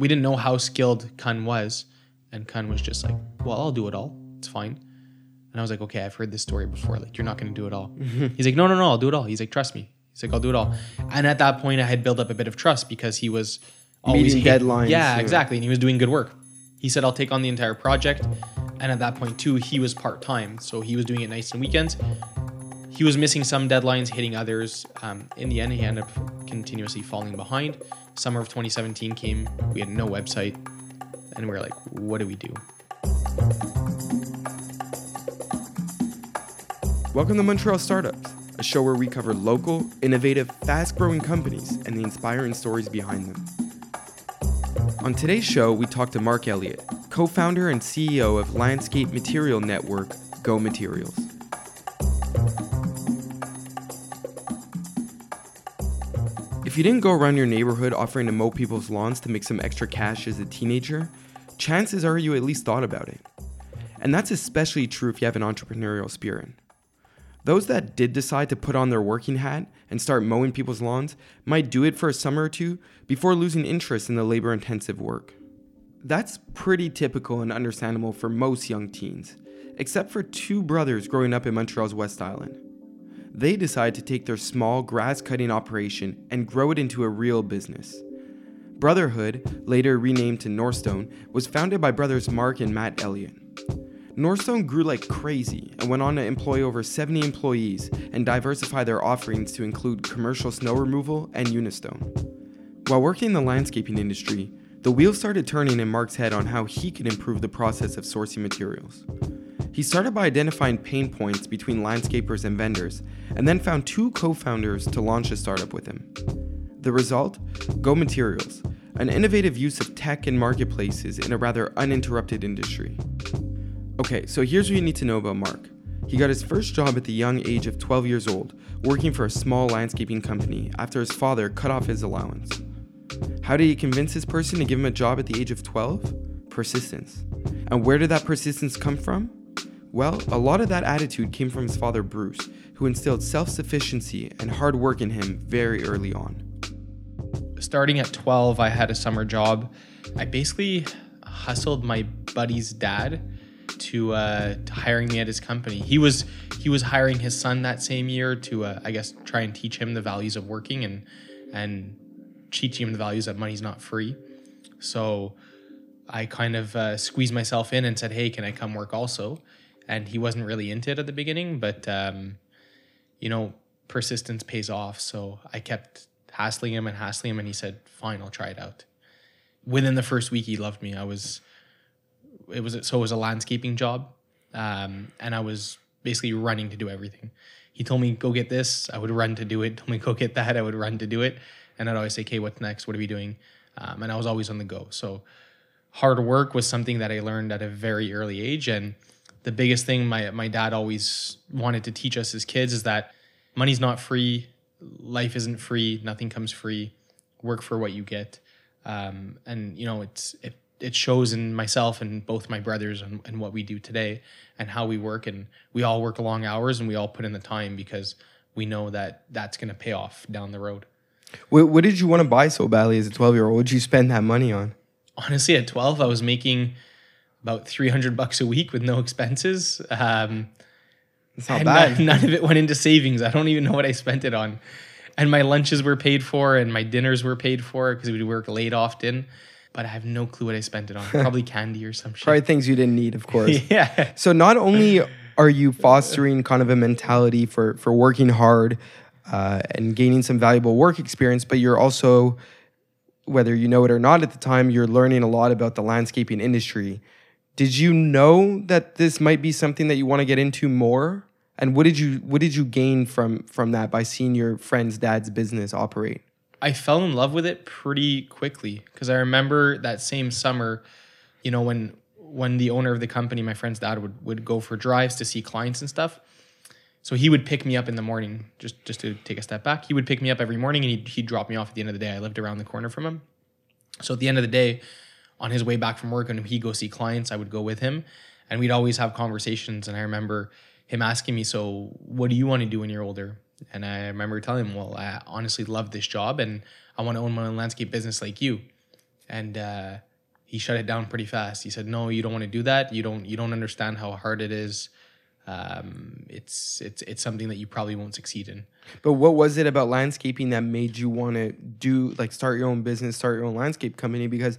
we didn't know how skilled Kun was, and Kun was just like, "Well, I'll do it all. It's fine." And I was like, "Okay, I've heard this story before. Like, you're not going to do it all." He's like, "No, no, no, I'll do it all." He's like, "Trust me." He's like, "I'll do it all." And at that point, I had built up a bit of trust because he was always Meeting hit- deadlines, Yeah, yeah. exactly, and he was doing good work. He said, "I'll take on the entire project." And at that point too, he was part time, so he was doing it nights and weekends. He was missing some deadlines, hitting others. Um, in the end, he ended up continuously falling behind. Summer of 2017 came. We had no website, and we were like, "What do we do?" Welcome to Montreal Startups, a show where we cover local, innovative, fast growing companies and the inspiring stories behind them. On today's show, we talk to Mark Elliott, co founder and CEO of landscape material network Go Materials. If you didn't go around your neighborhood offering to mow people's lawns to make some extra cash as a teenager, chances are you at least thought about it. And that's especially true if you have an entrepreneurial spirit. Those that did decide to put on their working hat and start mowing people's lawns might do it for a summer or two before losing interest in the labor intensive work. That's pretty typical and understandable for most young teens, except for two brothers growing up in Montreal's West Island. They decide to take their small grass cutting operation and grow it into a real business. Brotherhood, later renamed to Northstone, was founded by brothers Mark and Matt Elliott. Northstone grew like crazy and went on to employ over 70 employees and diversify their offerings to include commercial snow removal and Unistone. While working in the landscaping industry, the wheels started turning in Mark's head on how he could improve the process of sourcing materials. He started by identifying pain points between landscapers and vendors, and then found two co founders to launch a startup with him. The result? Go Materials, an innovative use of tech and marketplaces in a rather uninterrupted industry. Okay, so here's what you need to know about Mark. He got his first job at the young age of 12 years old, working for a small landscaping company after his father cut off his allowance. How did he convince this person to give him a job at the age of 12? Persistence. And where did that persistence come from? Well, a lot of that attitude came from his father Bruce, who instilled self sufficiency and hard work in him very early on. starting at 12 i had a summer job. I basically hustled my buddy's dad to, uh, to hiring me at his company. He was he was hiring his son that same year to uh, i guess try and teach him the values of working and and teach him the values that money's not free. So i kind of uh, squeezed myself in and said hey can i come work also and he wasn't really into it at the beginning but um, you know, persistence pays off. So I kept hassling him and hassling him, and he said, "Fine, I'll try it out." Within the first week, he loved me. I was, it was so it was a landscaping job, um, and I was basically running to do everything. He told me go get this, I would run to do it. Told me go get that, I would run to do it, and I'd always say, "Okay, what's next? What are we doing?" Um, and I was always on the go. So hard work was something that I learned at a very early age, and the biggest thing my my dad always wanted to teach us as kids is that money's not free, life isn't free, nothing comes free. Work for what you get, um, and you know it's it it shows in myself and both my brothers and, and what we do today and how we work and we all work long hours and we all put in the time because we know that that's going to pay off down the road. What, what did you want to buy so badly as a 12 year old? What did you spend that money on? honestly at 12 i was making about 300 bucks a week with no expenses um It's not bad. None, none of it went into savings i don't even know what i spent it on and my lunches were paid for and my dinners were paid for because we'd work late often but i have no clue what i spent it on probably candy or some shit Probably things you didn't need, of course. yeah So not only are you fostering kind of a mentality for for working hard uh, and gaining some valuable work experience, but you're also, whether you know it or not at the time, you're learning a lot about the landscaping industry. Did you know that this might be something that you want to get into more? And what did you what did you gain from from that by seeing your friend's dad's business operate? I fell in love with it pretty quickly because I remember that same summer, you know, when when the owner of the company, my friend's dad, would would go for drives to see clients and stuff. So he would pick me up in the morning, just just to take a step back. He would pick me up every morning and he'd, he'd drop me off at the end of the day. I lived around the corner from him. So at the end of the day, on his way back from work, and he'd go see clients, I would go with him and we'd always have conversations. And I remember him asking me, So what do you want to do when you're older? And I remember telling him, Well, I honestly love this job and I want to own my own landscape business like you. and uh, he shut it down pretty fast. He said, "No, you don't want to do that. You don't you don't understand how hard it is. Um, it's it's it's something that you probably won't succeed in." But what was it about landscaping that made you want to do like start your own business, start your own landscape company? Because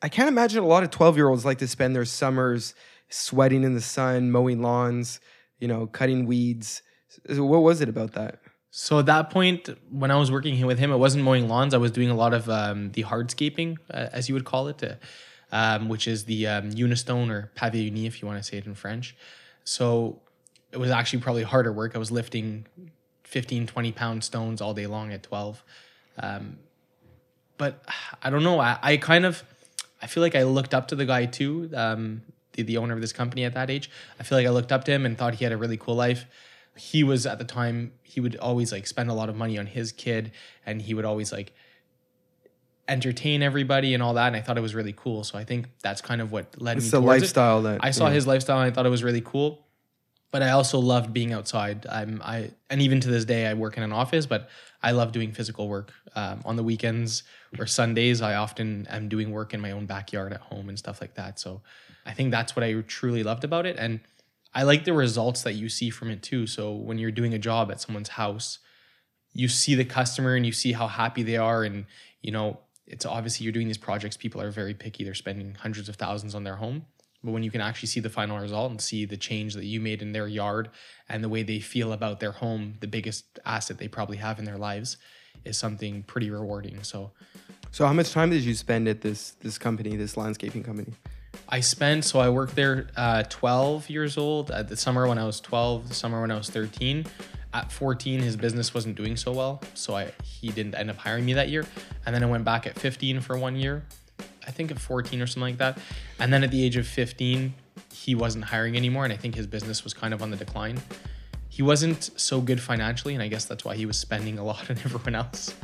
I can't imagine a lot of 12 year olds like to spend their summers sweating in the sun, mowing lawns, you know, cutting weeds. What was it about that? So at that point, when I was working with him, it wasn't mowing lawns. I was doing a lot of um, the hardscaping, uh, as you would call it, uh, um, which is the um, unistone or pavé uni, if you want to say it in French. So it was actually probably harder work. I was lifting 15, 20 pound stones all day long at 12. Um, but I don't know. I, I kind of, I feel like I looked up to the guy too, um, the, the owner of this company at that age. I feel like I looked up to him and thought he had a really cool life he was at the time he would always like spend a lot of money on his kid and he would always like entertain everybody and all that and i thought it was really cool so i think that's kind of what led It's me the towards it. lifestyle that i saw yeah. his lifestyle and i thought it was really cool but i also loved being outside i'm i and even to this day i work in an office but i love doing physical work um, on the weekends or sundays i often am doing work in my own backyard at home and stuff like that so i think that's what i truly loved about it and I like the results that you see from it too. So when you're doing a job at someone's house, you see the customer and you see how happy they are. And, you know, it's obviously you're doing these projects, people are very picky. They're spending hundreds of thousands on their home. But when you can actually see the final result and see the change that you made in their yard and the way they feel about their home, the biggest asset they probably have in their lives is something pretty rewarding. So So how much time did you spend at this this company, this landscaping company? I spent so I worked there uh, 12 years old at the summer when I was 12, the summer when I was 13. At 14, his business wasn't doing so well, so I he didn't end up hiring me that year. And then I went back at 15 for one year, I think at 14 or something like that. And then at the age of 15, he wasn't hiring anymore, and I think his business was kind of on the decline. He wasn't so good financially, and I guess that's why he was spending a lot on everyone else.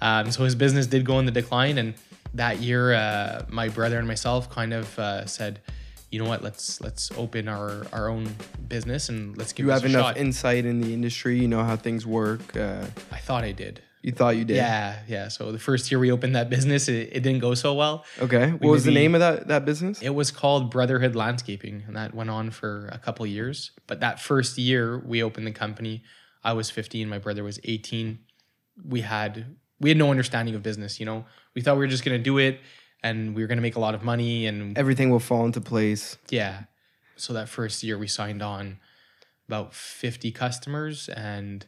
Um, so his business did go in the decline, and that year, uh, my brother and myself kind of uh, said, "You know what? Let's let's open our our own business and let's give You have enough shot." insight in the industry, you know how things work. Uh, I thought I did. You thought you did. Yeah, yeah. So the first year we opened that business, it, it didn't go so well. Okay. What was the name of that that business? It was called Brotherhood Landscaping, and that went on for a couple years. But that first year we opened the company, I was 15, my brother was 18. We had we had no understanding of business, you know. We thought we were just gonna do it and we were gonna make a lot of money and Everything will fall into place. yeah. So that first year we signed on about 50 customers and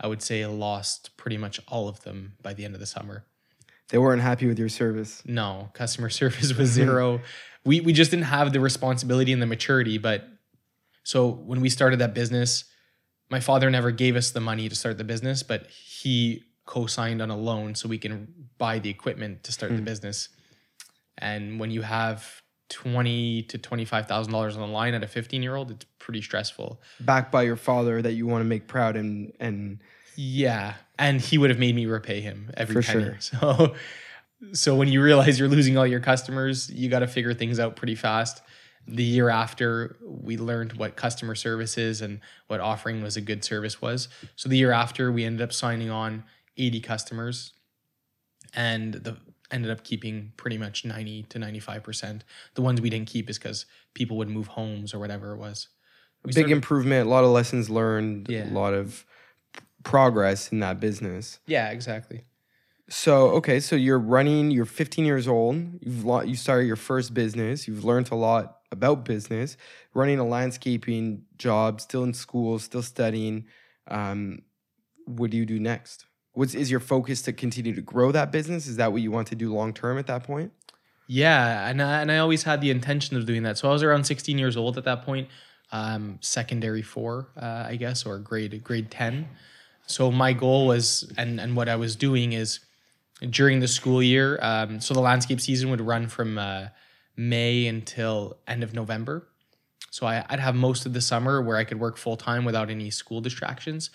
I would say lost pretty much all of them by the end of the summer. They weren't happy with your service. No, customer service was zero. we we just didn't have the responsibility and the maturity. But so when we started that business, my father never gave us the money to start the business, but he co-signed on a loan so we can buy the equipment to start the hmm. business. And when you have twenty to twenty five thousand dollars on the line at a fifteen year old, it's pretty stressful. Backed by your father that you want to make proud and and Yeah, and he would have made me repay him every penny. sure. So, so when you realize you're losing all your customers, you got to figure things out pretty fast. The year after, we learned what customer service is and what offering was a good service was. So the year after, we ended up signing on 80 customers, and the ended up keeping pretty much 90 to 95 percent. The ones we didn't keep is because people would move homes or whatever it was. We big improvement, a lot of lessons learned, Yeah. a lot of progress in that business. yeah, exactly. So okay, so you're running. You're 15 years old. You've lo- you started your first business. You've learned a lot about business. Running a landscaping job, still in school, still studying. Um, what do you do next? Is your focus to continue to grow that business? Is that what you want to do long term at that point? Yeah, and I, and I always had the intention of doing that. So I was around 16 years old at that point, um, secondary four, uh, I guess, or grade grade 10. So my goal was, and and what I was doing is during the school year. Um, so the landscape season would run from uh, May until end of November. So I, I'd have most of the summer where I could work full time without any school distractions.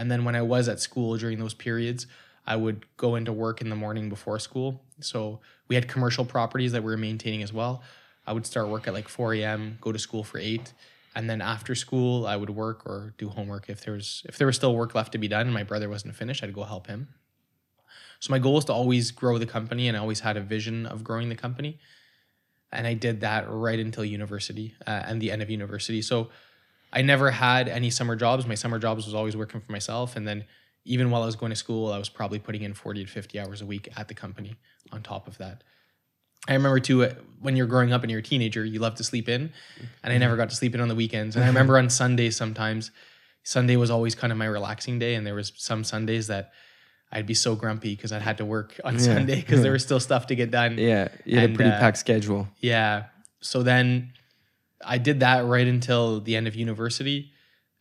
And then when I was at school during those periods, I would go into work in the morning before school. So we had commercial properties that we were maintaining as well. I would start work at like 4 a.m., go to school for 8. And then after school, I would work or do homework if there was if there was still work left to be done and my brother wasn't finished, I'd go help him. So my goal was to always grow the company, and I always had a vision of growing the company. And I did that right until university uh, and the end of university. So I never had any summer jobs. My summer jobs was always working for myself, and then even while I was going to school, I was probably putting in forty to fifty hours a week at the company. On top of that, I remember too uh, when you're growing up and you're a teenager, you love to sleep in, and I never got to sleep in on the weekends. And I remember on Sundays sometimes, Sunday was always kind of my relaxing day, and there was some Sundays that I'd be so grumpy because I'd had to work on Yeah. Sunday because there was still stuff to get done. Yeah, you had And, a pretty uh, packed schedule. Yeah. So then I did that right until the end of university.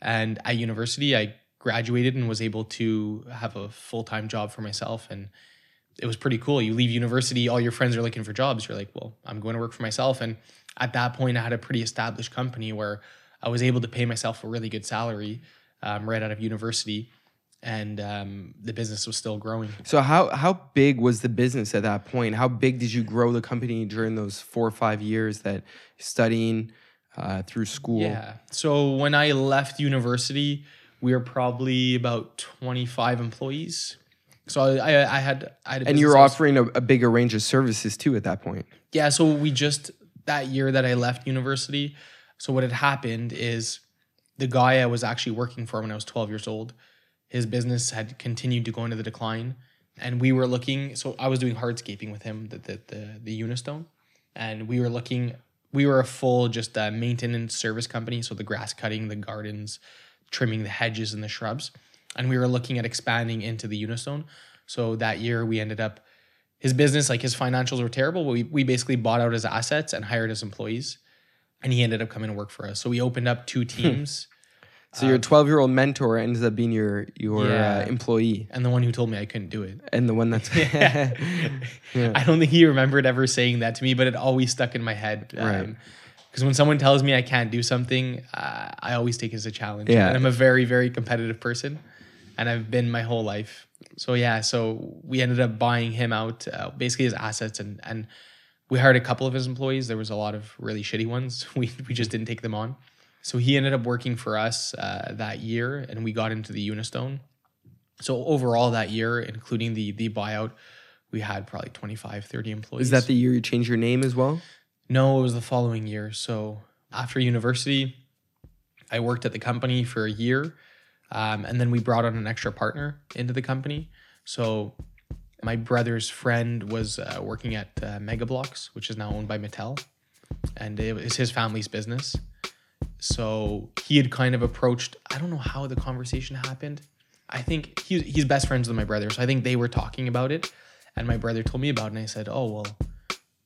And at university, I graduated and was able to have a full time job for myself. And it was pretty cool. You leave university, all your friends are looking for jobs. You're like, well, I'm going to work for myself. And at that point, I had a pretty established company where I was able to pay myself a really good salary um, right out of university. And um, the business was still growing. So how how big was the business at that point? How big did you grow the company during those four or five years that studying uh, through school? Yeah. So when I left university, we were probably about 25 employees. So I, I, I had, I had a And you were business I was- offering a, a bigger range of services too at that point. Yeah. So we just, that year that I left university, so what had happened is the guy I was actually working for when I was 12 years old, his business had continued to go into the decline. And we were looking, so I was doing hardscaping with him, the, the, the, the Unistone. And we were looking, we were a full just uh, maintenance service company. So the grass cutting, the gardens, trimming the hedges and the shrubs. And we were looking at expanding into the Unistone. So that year we ended up, his business, like his financials were terrible. But we, we basically bought out his assets and hired his employees. And he ended up coming to work for us. So we opened up two teams. So your 12 year old mentor ends up being your your Yeah. uh, employee and the one who told me I couldn't do it. and the one that's Yeah. I don't think he remembered ever saying that to me, but it always stuck in my head. Right. Because when someone tells me I can't do something, uh, I always take it as a challenge. Yeah. And I'm a very, very competitive person, and I've been my whole life. So yeah, so we ended up buying him out, uh, basically his assets, and and we hired a couple of his employees. There was a lot of really shitty ones. We we just didn't take them on. So he ended up working for us uh, that year, and we got into the Unistone. So overall that year, including the the buyout, we had probably 25, 30 employees. is that the year you changed your name as well? No, it was the following year. So after university, I worked at the company for a year, um, and then we brought on an extra partner into the company. So my brother's friend was uh, working at uh, Mega Bloks, which is now owned by Mattel, and it was his family's business. So he had kind of approached. I don't know how the conversation happened. I think he, he's best friends with my brother, so I think they were talking about it, and my brother told me about it, and I said, "Oh well,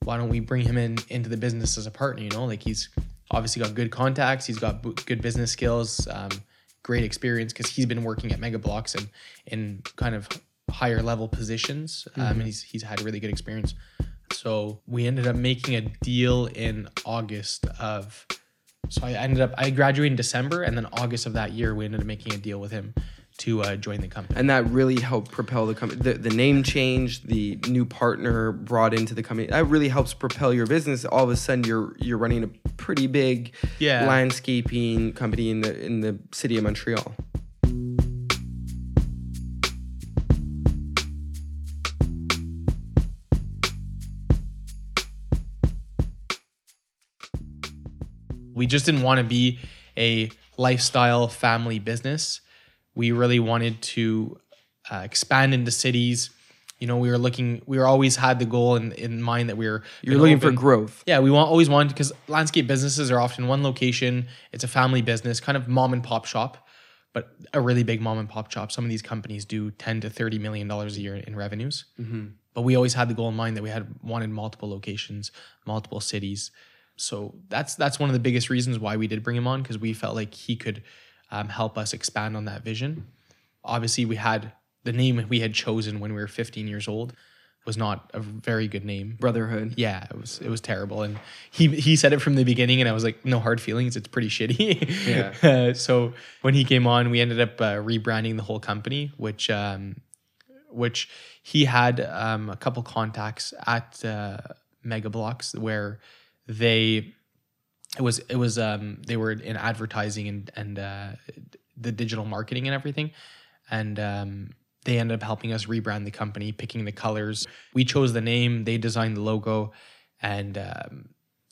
why don't we bring him in into the business as a partner? You know, like he's obviously got good contacts, he's got bu- good business skills, um, great experience because he's been working at Mega Bloks and in kind of higher level positions, um, and he's he's had really good experience. So we ended up making a deal in August of. So I ended up I graduated in December, and then August of that year we ended up making a deal with him to uh, join the company. And that really helped propel the company. The, the name change, the new partner brought into the company. That really helps propel your business. All of a sudden, you're you're running a pretty big Yeah. landscaping company in the in the city of Montreal. We just didn't want to be a lifestyle family business. We really wanted to uh, expand into cities. You know, we were looking. We were always had the goal in, in mind that we were. You're looking for growth. Yeah, we want always wanted because landscape businesses are often one location. It's a family business, kind of mom and pop shop, but a really big mom and pop shop. Some of these companies do ten to thirty million dollars a year in revenues. But we always had the goal in mind that we had wanted multiple locations, multiple cities. So that's that's one of the biggest reasons why we did bring him on because we felt like he could um, help us expand on that vision. Obviously, we had the name we had chosen when we were 15 years old was not a very good name. Brotherhood. Yeah, it was it was terrible, and he he said it from the beginning, and I was like, no hard feelings. It's pretty shitty. Yeah. Uh, so when he came on, we ended up uh, rebranding the whole company, which um, which he had um, a couple contacts at uh, Mega Bloks where they it was it was um, they were in advertising and and uh, the digital marketing and everything, and um, they ended up helping us rebrand the company, picking the colors. We chose the name, they designed the logo, and um,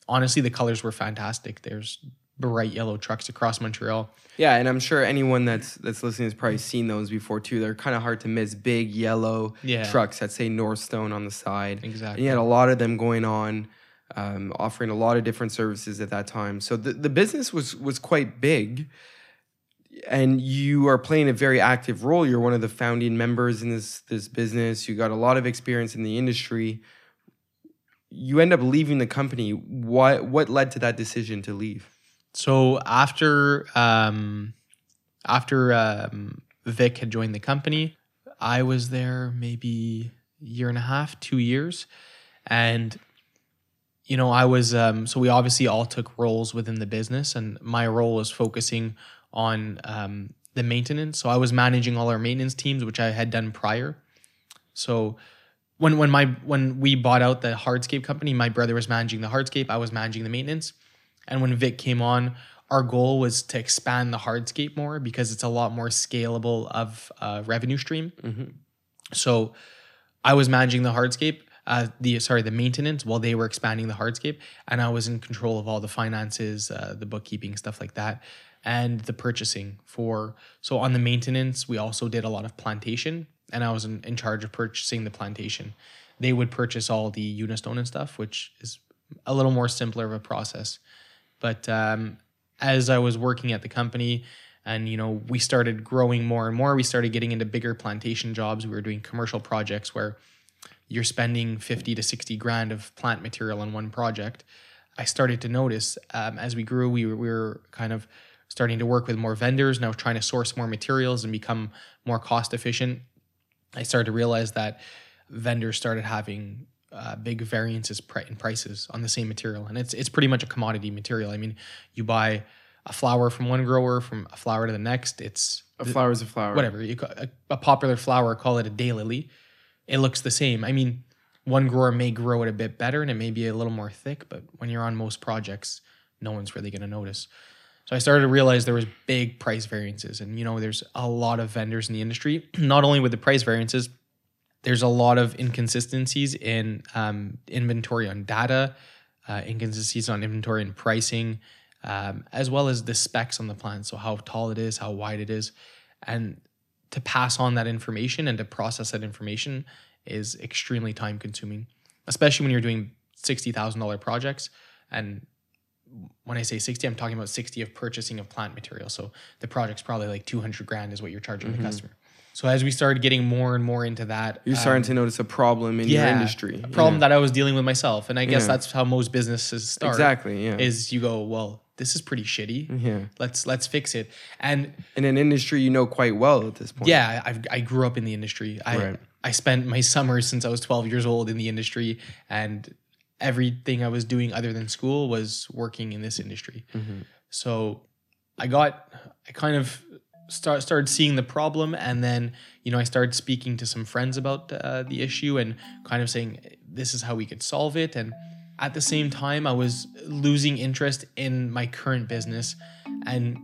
honestly, the colors were fantastic. There's bright yellow trucks across Montreal. Yeah, and I'm sure anyone that's that's listening has probably seen those before too. They're kind of hard to miss. Big yellow Yeah. trucks that say Northstone on the side. And Exactly. you had a lot of them going on, um, offering a lot of different services at that time. So the, the business was was quite big. And you are playing a very active role. You're one of the founding members in this this business. You got a lot of experience in the industry. You end up leaving the company. What what led to that decision to leave? So after um, after um, Vic had joined the company, I was there maybe year and a half, two years, and you know I was um, so we obviously all took roles within the business, and my role was focusing on um, the maintenance. So I was managing all our maintenance teams, which I had done prior. So when when my when we bought out the hardscape company, my brother was managing the hardscape, I was managing the maintenance. And when Vic came on, our goal was to expand the hardscape more because it's a lot more scalable of a revenue stream. So I was managing the hardscape, uh, the sorry, the maintenance while they were expanding the hardscape, and I was in control of all the finances, uh, the bookkeeping, stuff like that, and the purchasing for. So on the maintenance, we also did a lot of plantation, and I was in, in charge of purchasing the plantation. They would purchase all the Unistone and stuff, which is a little more simpler of a process. But um, as I was working at the company, and you know, we started growing more and more. We started getting into bigger plantation jobs. We were doing commercial projects where you're spending fifty to sixty grand of plant material on one project. I started to notice um, as we grew, we were, we were kind of starting to work with more vendors. Now trying to source more materials and become more cost efficient. I started to realize that vendors started having uh, big variances in prices on the same material, and it's it's pretty much a commodity material. I mean, you buy a flower from one grower, from a flower to the next. It's A flower is a flower. whatever you ca- a, a popular flower, call it a daylily. It looks the same. I mean, one grower may grow it a bit better and it may be a little more thick, but when you're on most projects, no one's really going to notice. So I started to realize there was big price variances, and you know, there's a lot of vendors in the industry. Not only with the price variances, there's a lot of inconsistencies in um, inventory on data, uh, inconsistencies on inventory and pricing, um, as well as the specs on the plant. So how tall it is, how wide it is, and to pass on that information and to process that information is extremely time consuming, especially when you're doing sixty thousand dollar projects. And when I say sixty, I'm talking about sixty of purchasing of plant material. So the project's probably like two hundred grand is what you're charging the mm-hmm. customer. So as we started getting more and more into that, You're um, starting to notice a problem in your industry. a problem Yeah. that I was dealing with myself, and I guess Yeah. that's how most businesses start. Exactly, yeah. Is you go, well, this is pretty shitty. Yeah. Let's let's fix it. And in an industry you know quite well at this point. yeah, I I grew up in the industry. I Right. I spent my summers since I was 12 years old in the industry, and everything I was doing other than school was working in this industry. Mm-hmm. So I got I kind of start started seeing the problem, and then you know I started speaking to some friends about uh, the issue and kind of saying this is how we could solve it. And at the same time, I was losing interest in my current business, and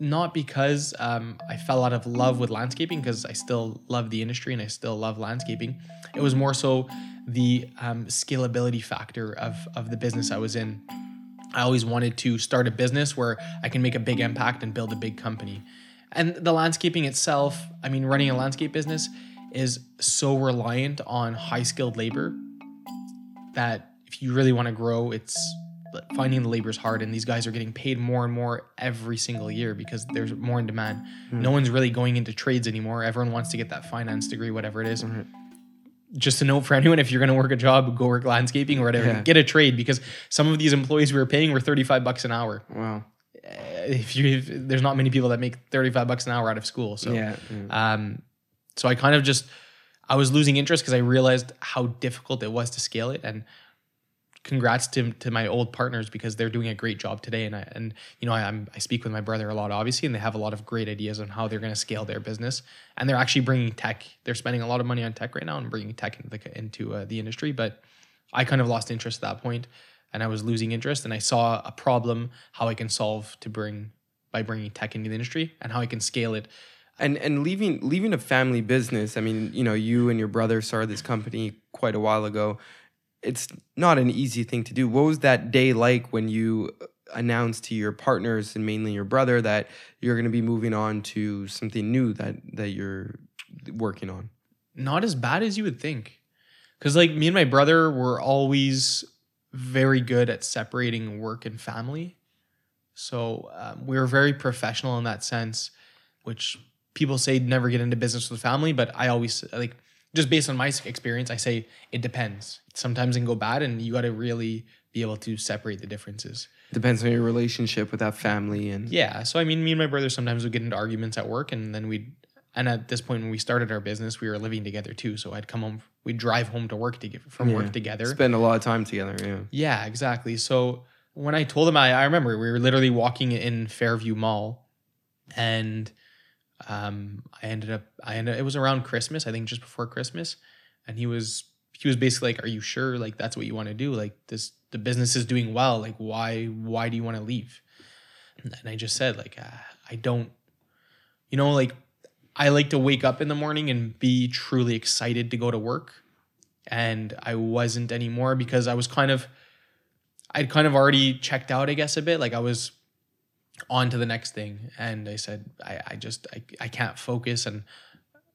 not because um, I fell out of love with landscaping, because I still love the industry and I still love landscaping. It was more so the um, scalability factor of of the business I was in. I always wanted to start a business where I can make a big impact and build a big company. And the landscaping itself, I mean, running a landscape business is so reliant on high skilled labor that if you really want to grow, it's finding the labor is hard. And these guys are getting paid more and more every single year because there's more in demand. Hmm. No one's really going into trades anymore. Everyone wants to get that finance degree, whatever it is mm-hmm. Just a note for anyone if you're going to work a job go work landscaping or whatever Yeah. get a trade because some of these employees we were paying were 35 bucks an hour Wow. Uh, if you if, there's not many people that make 35 bucks an hour out of school so Yeah. yeah. um so i kind of just i was losing interest because i realized how difficult it was to scale it and congrats to, to my old partners because they're doing a great job today and I and you know I, I'm I speak with my brother a lot obviously and they have a lot of great ideas on how they're going to scale their business and they're actually bringing tech they're spending a lot of money on tech right now and bringing tech into the into uh, the industry but I kind of lost interest at that point and I was losing interest and I saw a problem how I can solve to bring by bringing tech into the industry and how I can scale it And and leaving leaving a family business. I mean, you know, you and your brother started this company quite a while ago. It's not an easy thing to do. What was that day like when you announced to your partners and mainly your brother that you're going to be moving on to something new that that you're working on? Not as bad as you would think. Cuz like me and my brother were always very good at separating work and family. So um, we were very professional in that sense, which people say never get into business with family, but I always like just based on my experience, I say it depends. Sometimes it can go bad, and you got to really be able to separate the differences. Depends on your relationship with that family and Yeah. So I mean, me and my brother sometimes would get into arguments at work, and then we'd. And at this point, when we started our business, we were living together too. So I'd come home, we'd drive home to work to get from Yeah. work together. spend a lot of time together. Yeah. Yeah, exactly. So when I told him, I, I remember we were literally walking in Fairview Mall, and um, I ended up, I ended, it was around Christmas, I think just before Christmas, and he was, he was basically like, "Are you sure? Like that's what you want to do? Like this, the business is doing well. Like why, why do you want to leave?" And I just said, like, uh, I don't, you know, like I like to wake up in the morning and be truly excited to go to work. And I wasn't anymore because I was kind of, I'd kind of already checked out, I guess, a bit. Like I was on to the next thing. And I said, I, I just, I, I can't focus. And,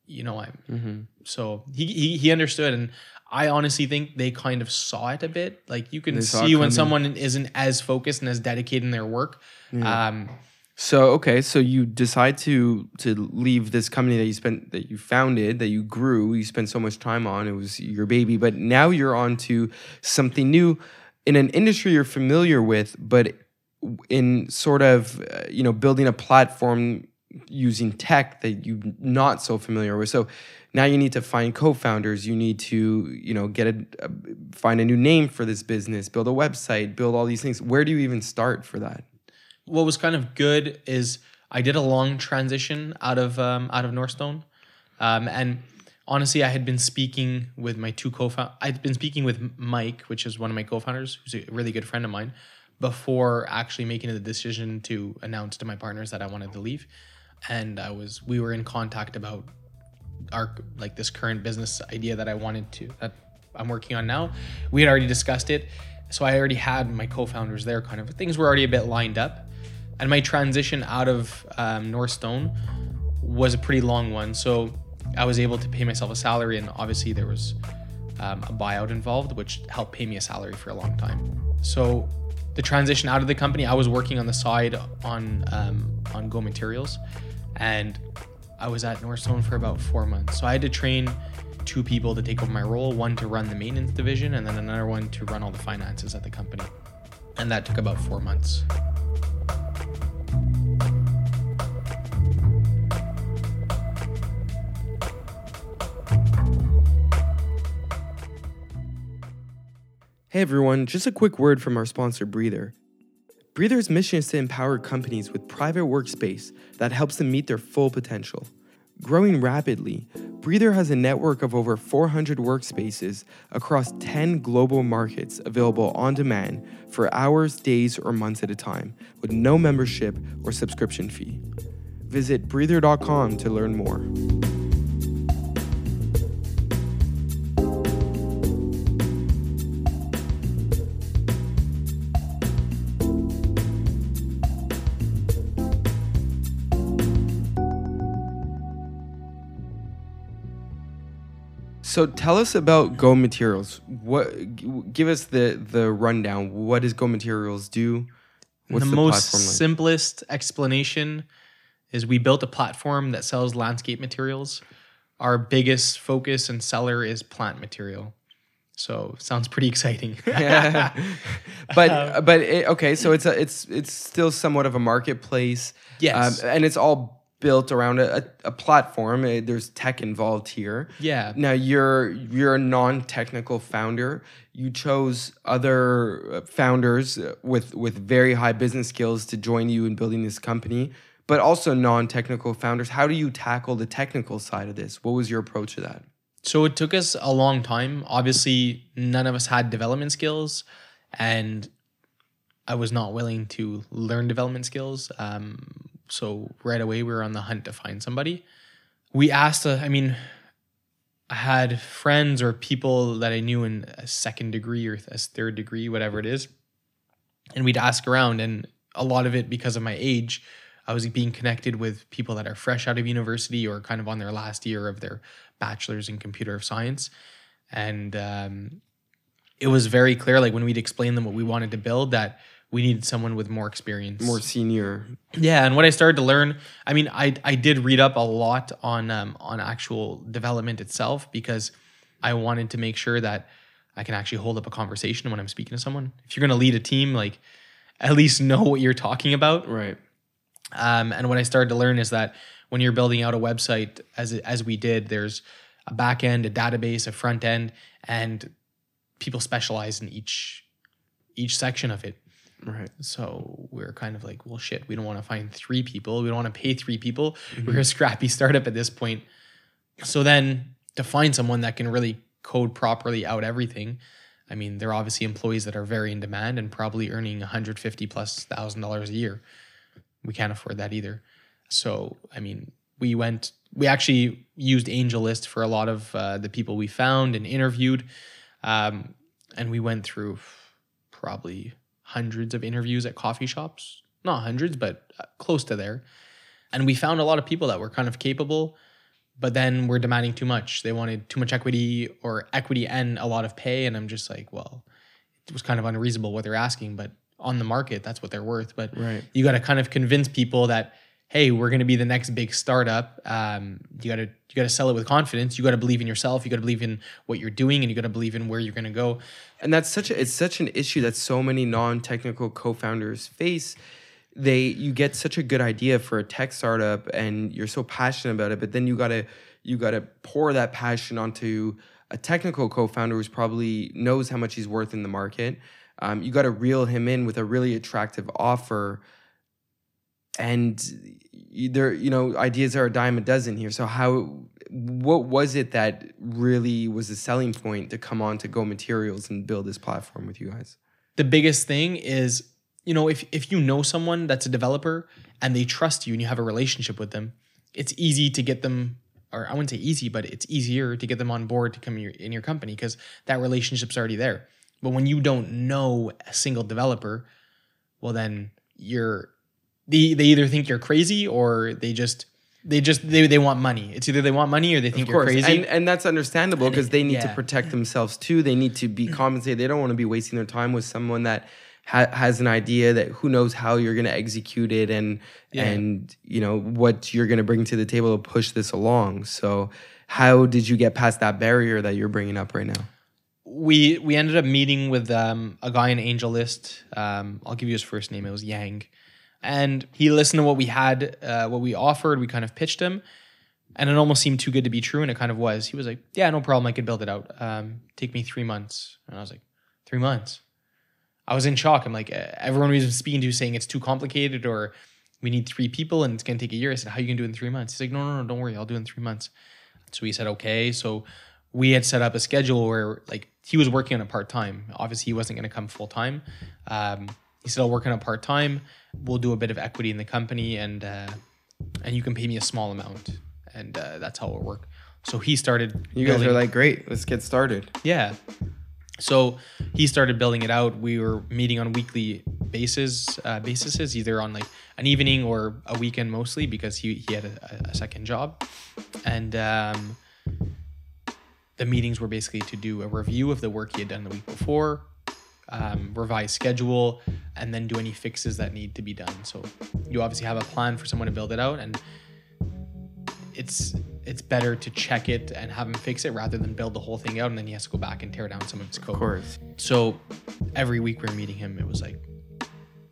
you know, I'm, Mm-hmm. so he, he, he understood. And I honestly think they kind of saw it a bit. Like you can They see when someone isn't as focused and as dedicated in their work. Um, So okay, so you decide to to leave this company that you spent that you founded, that you grew, you spent so much time on. It was your baby, but now you're on to something new in an industry you're familiar with, but in sort of uh, you know building a platform using tech that you're not so familiar with. So now you need to find co-founders. You need to you know get a, a find a new name for this business, build a website, build all these things. Where do you even start for that? what was kind of good is I did a long transition out of um, out of Northstone, um, and honestly, I had been speaking with my two co-founders. I'd been speaking with Mike, which is one of my co-founders, who's a really good friend of mine, before actually making the decision to announce to my partners that I wanted to leave, and I was we were in contact about our like this current business idea that I wanted to that I'm working on now. We had already discussed it, so I already had my co-founders there. Kind of things were already a bit lined up, and my transition out of um, Northstone was a pretty long one. So I was able to pay myself a salary, and obviously there was um, a buyout involved, which helped pay me a salary for a long time. So the transition out of the company, I was working on the side on um, on Go Materials, and I was at Northstone for about four months. So I had to train two people to take over my role, one to run the maintenance division, and then another one to run all the finances at the company. And that took about four months. Hey everyone, just a quick word from our sponsor, Breather. Breather's mission is to empower companies with private workspace that helps them meet their full potential. Growing rapidly, Breather has a network of over 400 workspaces across 10 global markets available on demand for hours, days, or months at a time with no membership or subscription fee. Visit breather.com to learn more. So tell us about Go Materials. What give us the the rundown. What does Go Materials do? What's the, the, most like? simplest explanation is we built a platform that sells landscape materials. Our biggest focus and seller is plant material. So sounds pretty exciting. yeah. but but it, okay, so it's a, it's it's still somewhat of a marketplace. Yes. um, and it's all built around a, a, platform. Uh, There's tech involved here. yeah. Now you're you're a non-technical founder. You chose other uh, founders uh, with with very high business skills to join you in building this company, but also non-technical founders. How do you tackle the technical side of this? What was your approach to that? So it took us a long time. Obviously, none of us had development skills, and I was not willing to learn development skills. Um, So right away we were on the hunt to find somebody. We asked, uh, I mean, I had friends or people that I knew in a second degree or a third degree, whatever it is. And we'd ask around, and a lot of it because of my age, I was being connected with people that are fresh out of university or kind of on their last year of their bachelor's in computer science. And um, it was very clear, like when we'd explain them what we wanted to build, that we needed someone with more experience. More senior. Yeah, and what I started to learn, I mean, I I did read up a lot on um, on actual development itself because I wanted to make sure that I can actually hold up a conversation when I'm speaking to someone. If you're going to lead a team, like at least know what you're talking about. Right. Um, and what I started to learn is that when you're building out a website, as as we did, there's a back end, a database, a front end, and people specialize in each each section of it. Right. So we're kind of like, well, shit, we don't want to find three people. We don't want to pay three people. We're a scrappy startup at this point. So then to find someone that can really code properly out everything, I mean, they're obviously employees that are very in demand and probably earning 150 plus thousand dollars a year. We can't afford that either. So, I mean, we went, we actually used AngelList for a lot of uh, the people we found and interviewed. Um, and we went through probably hundreds of interviews at coffee shops, not hundreds, but uh, close to there. And we found a lot of people that were kind of capable, but then were demanding too much. They wanted too much equity or equity and a lot of pay. And I'm just like, well, it was kind of unreasonable what they're asking, but on the market, that's what they're worth. But Right. you got to kind of convince people that, hey, we're going to be the next big startup. Um, you got to you got to sell it with confidence. You got to believe in yourself. You got to believe in what you're doing, and you got to believe in where you're going to go. and that's such a it's such an issue that so many non-technical co-founders face they you get such a good idea for a tech startup and you're so passionate about it but then you gotta you gotta pour that passion onto a technical co-founder who's probably knows how much he's worth in the market um, you gotta reel him in with a really attractive offer and there you know ideas are a dime a dozen here. So how what was it that really was the selling point to come on to go materials and build this platform with you guys? The biggest thing is you know if if you know someone that's a developer and they trust you and you have a relationship with them it's easy to get them or i wouldn't say easy but it's easier to get them on board to come in your, in your company because that relationship's already there. But when you don't know a single developer well then you're they, they either think you're crazy or they just they just they, they want money. It's either they want money or they think you're crazy. And, and that's understandable because they need to protect themselves too. They need to be compensated. They don't want to be wasting their time with someone that ha- has an idea that who knows how you're going to execute it and Yeah. and you know what you're going to bring to the table to push this along. So how did you get past that barrier that you're bringing up right now? We we ended up meeting with um, a guy in Angel List. Um, I'll give you his first name. It was Yang, and he listened to what we had, uh, what we offered. We kind of pitched him, and it almost seemed too good to be true, and it kind of was. He was like, "Yeah, no problem. I could build it out. Um, take me three months." And I was like, three months." I was in shock. I'm like, everyone was speaking to saying it's too complicated or we need three people and it's gonna take a year. I said, "How are you gonna do it in three months?" He's like, "No, no, no, don't worry. I'll do it in three months." So we said, "Okay." So we had set up a schedule where like he was working on it part time. Obviously, he wasn't going to come full time. Um, he said, "I'll work on it part time. We'll do a bit of equity in the company, and uh, and you can pay me a small amount, and uh, that's how it will work." So he started. you guys are like great let's get started yeah. So he started building it out. We were meeting on weekly basis, uh, basis, either on like an evening or a weekend mostly because he, he had a, a second job. And um, the meetings were basically to do a review of the work he had done the week before, um, revise schedule, and then do any fixes that need to be done. So you obviously have a plan for someone to build it out, and it's it's better to check it and have him fix it rather than build the whole thing out and then he has to go back and tear down some of his code. of course So every week we're meeting him, it was like,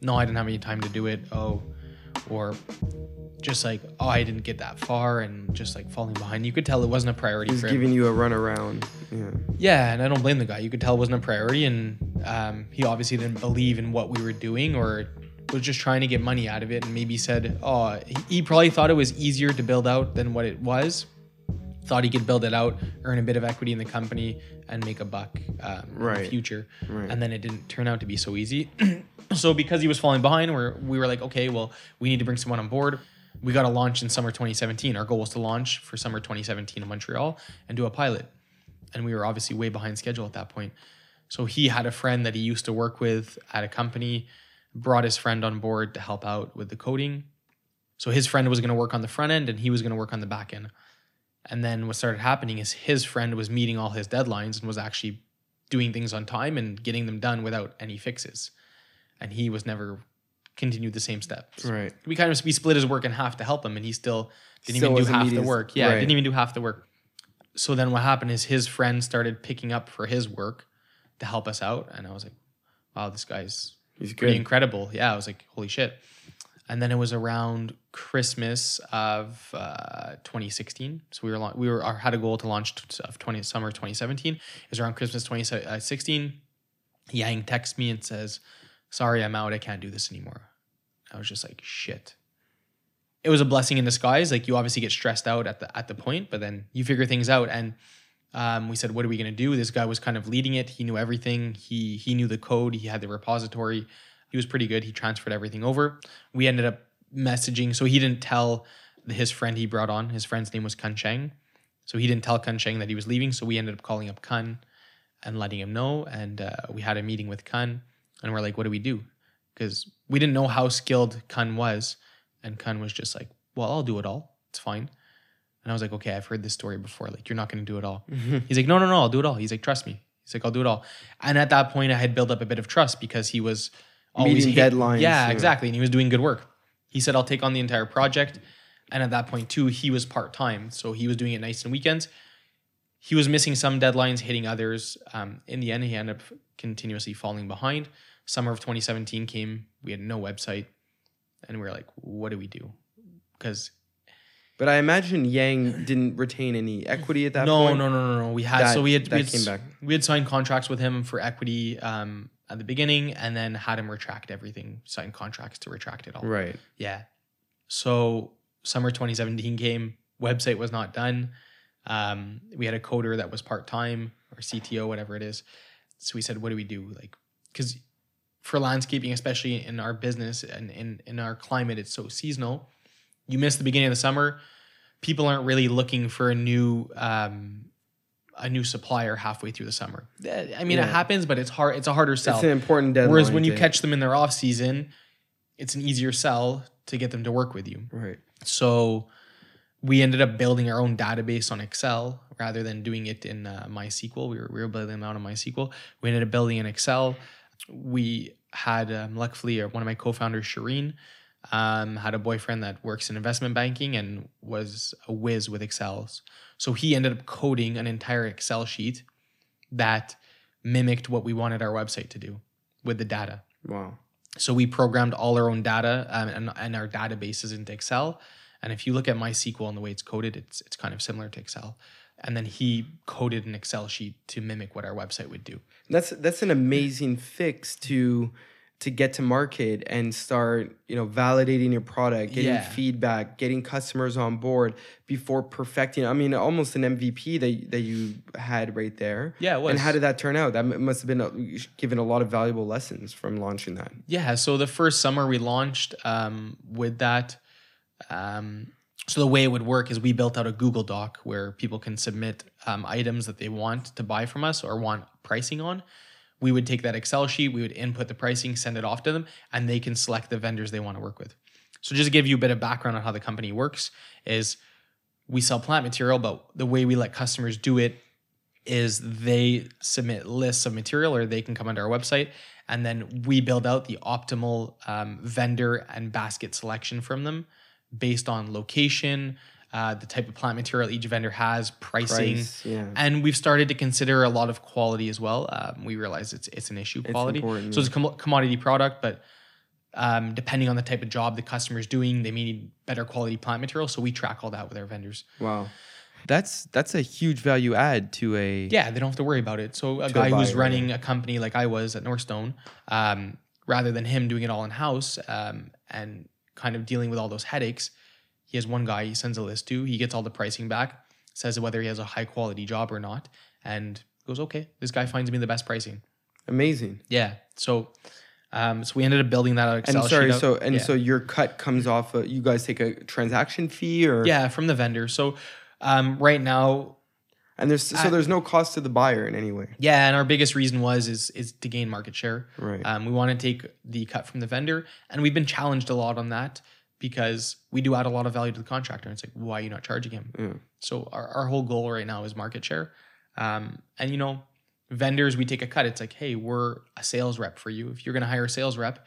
no, I didn't have any time to do it. Oh, or just like, oh, I didn't get that far and just like falling behind. You could tell it wasn't a priority he's for him. giving you a run around yeah Yeah, and I don't blame the guy. You could tell it wasn't a priority, and um, he obviously didn't believe in what we were doing, or was just trying to get money out of it, and maybe said, "Oh, he probably thought it was easier to build out than what it was. Thought he could build it out, earn a bit of equity in the company, and make a buck um, in the future. Right. And then it didn't turn out to be so easy. So because he was falling behind, we're, we were like, okay, well, we need to bring someone on board. We got to launch in summer 2017. Our goal was to launch for summer 2017 in Montreal and do a pilot. And we were obviously way behind schedule at that point. So he had a friend that he used to work with at a company, brought his friend on board to help out with the coding. So his friend was going to work on the front end and he was going to work on the back end. And then what started happening is his friend was meeting all his deadlines and was actually doing things on time and getting them done without any fixes. And he was never continued the same steps. Right. We kind of we split his work in half to help him, and he still didn't Still even do half the work. Yeah, right. didn't even do half the work. So then what happened is his friend started picking up for his work to help us out, and I was like, "Wow, this guy's He's pretty good. incredible." Yeah, I was like, "Holy shit!" And then it was around Christmas of uh, 2016. So we were laun- we were had a goal to launch t- of 20 summer 2017. It was around Christmas 2016. Yang texts me and says, "Sorry, I'm out. I can't do this anymore." I was just like, "Shit." It was a blessing in disguise. Like you obviously get stressed out at the at the point, but then you figure things out. And um, we said, "What are we gonna do?" This guy was kind of leading it. He knew everything. He he knew the code. He had the repository. He was pretty good. He transferred everything over. We ended up messaging. So he didn't tell his friend he brought on. His friend's name was Kun Cheng. So he didn't tell Kun Cheng that he was leaving. So we ended up calling up Kun and letting him know. And uh, we had a meeting with Kun, and we're like, "What do we do?" Because we didn't know how skilled Kun was, and Kun was just like, "Well, I'll do it all. It's fine." And I was like, "Okay, I've heard this story before. Like, you're not going to do it all." He's like, "No, no, no, I'll do it all." He's like, "Trust me." He's like, "I'll do it all." And at that point, I had built up a bit of trust because he was always Meeting deadlines, Yeah, yeah. exactly, and he was doing good work. He said, "I'll take on the entire project." And at that point too, he was part time, so he was doing it nights and weekends. He was missing some deadlines, hitting others. Um, in the end, he ended up continuously falling behind. Summer of 2017 came. We had no website, and we were like, "What do we do?" Because But I imagine Yang didn't retain any equity at that no, point. no, no, no, no. We had That- so we had we had, came back. we had signed contracts with him for equity um, at the beginning, and then had him retract everything. sign contracts to retract it all. Right. Yeah. So summer 2017 came. Website was not done. Um, we had a coder that was part time or CTO, whatever it is. So we said, what do we do? Like, because for landscaping, especially in our business and in, in our climate, it's so seasonal. You miss the beginning of the summer. People aren't really looking for a new um, a new supplier halfway through the summer. Eh, I mean, Yeah. it happens, but it's hard. It's a harder sell. It's an important deadline. Whereas when you catch them in their off season, it's an easier sell to get them to work with you. Right. So we ended up building our own database on Excel rather than doing it in uh, MySQL. We were, we were building them out on MySQL. We ended up building in Excel. We had, um, luckily, uh, one of my co founders, Shireen, um, had a boyfriend that works in investment banking and was a whiz with Excels. So he ended up coding an entire Excel sheet that mimicked what we wanted our website to do with the data. Wow. So we programmed all our own data um, and, and our databases into Excel. And if you look at MySQL and the way it's coded, it's it's kind of similar to Excel. And then he coded an Excel sheet to mimic what our website would do. That's that's an amazing fix to to get to market and start, you know, validating your product, getting Yeah. feedback, getting customers on board before perfecting. I mean, almost an MVP that that you had right there. Yeah, it was. And how did that turn out? That must have been a, given a lot of valuable lessons from launching that. Yeah. So the first summer we launched um, with that. Um, so the way it would work is we built out a Google Doc where people can submit um, items that they want to buy from us or want pricing on. We would take that Excel sheet, we would input the pricing, send it off to them, and they can select the vendors they want to work with. So just to give you a bit of background on how the company works is we sell plant material, but the way we let customers do it is they submit lists of material or they can come onto our website and then we build out the optimal um, vendor and basket selection from them based on location uh, the type of plant material each vendor has pricing. Price, yeah. and we've started to consider a lot of quality as well. Um, we realize it's it's an issue quality. important, so it's a com- commodity product but um, depending on the type of job the customer's doing they may need better quality plant material. So we track all that with our vendors. Wow. That's that's a huge value add to a Yeah, they don't have to worry about it. So a guy a who's buyer, running a company like I was at Northstone, um, rather than him doing it all in house um, and kind of dealing with all those headaches, he has one guy he sends a list to. He gets all the pricing back, says whether he has a high quality job or not, and goes, "Okay, this guy finds me the best pricing." amazing. Yeah. So Um, so we ended up building that out Excel And sorry, sheet out. so and Yeah. so your cut comes off. Of, you guys take a transaction fee, or yeah, from the vendor. So um, right now, and there's so I- there's no cost to the buyer in any way, yeah, and our biggest reason was is is to gain market share. right? Um, we want to take the cut from the vendor, and we've been challenged a lot on that because we do add a lot of value to the contractor. And it's like, why are you not charging him? So our, our whole goal right now is market share. Um, and you know, vendors, we take a cut. It's like, hey, we're a sales rep for you. If you're going to hire a sales rep,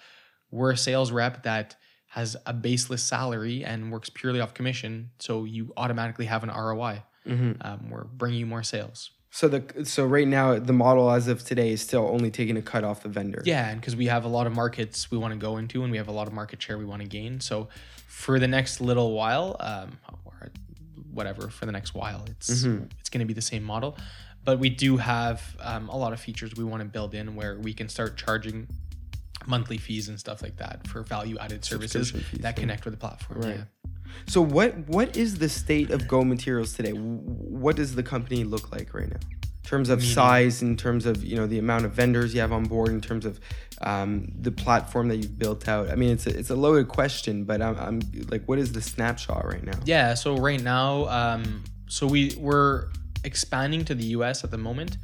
we're a sales rep that has a baseless salary and works purely off commission. So you automatically have an ROI. hmm Um, we're bringing you more sales. So the so right now the model as of today is still only taking a cut off the vendor. Yeah, and because we have a lot of markets we want to go into, and we have a lot of market share we want to gain. So for the next little while, um, or whatever, for the next while, it's Mhm. it's going to be the same model. But we do have um, a lot of features we want to build in where we can start charging monthly fees and stuff like that for value added services fees, that yeah. connect with the platform. Right. Yeah. So what what is the state of Go Materials today? What does the company look like right now? In terms of size, in terms of you know the amount of vendors you have on board, in terms of um, the platform that you've built out. I mean, it's a, it's a loaded question, but I'm, I'm like, what is the snapshot right now? Yeah. So right now, um, so we we're expanding to the U.S. at the moment.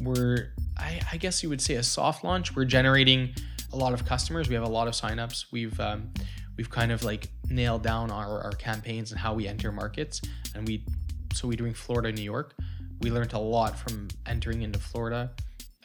We're, I, I guess you would say, a soft launch. We're generating a lot of customers. We have a lot of signups. We've um, we've kind of like nailed down our, our campaigns and how we enter markets. And we, so we're doing Florida, New York. We learned a lot from entering into Florida.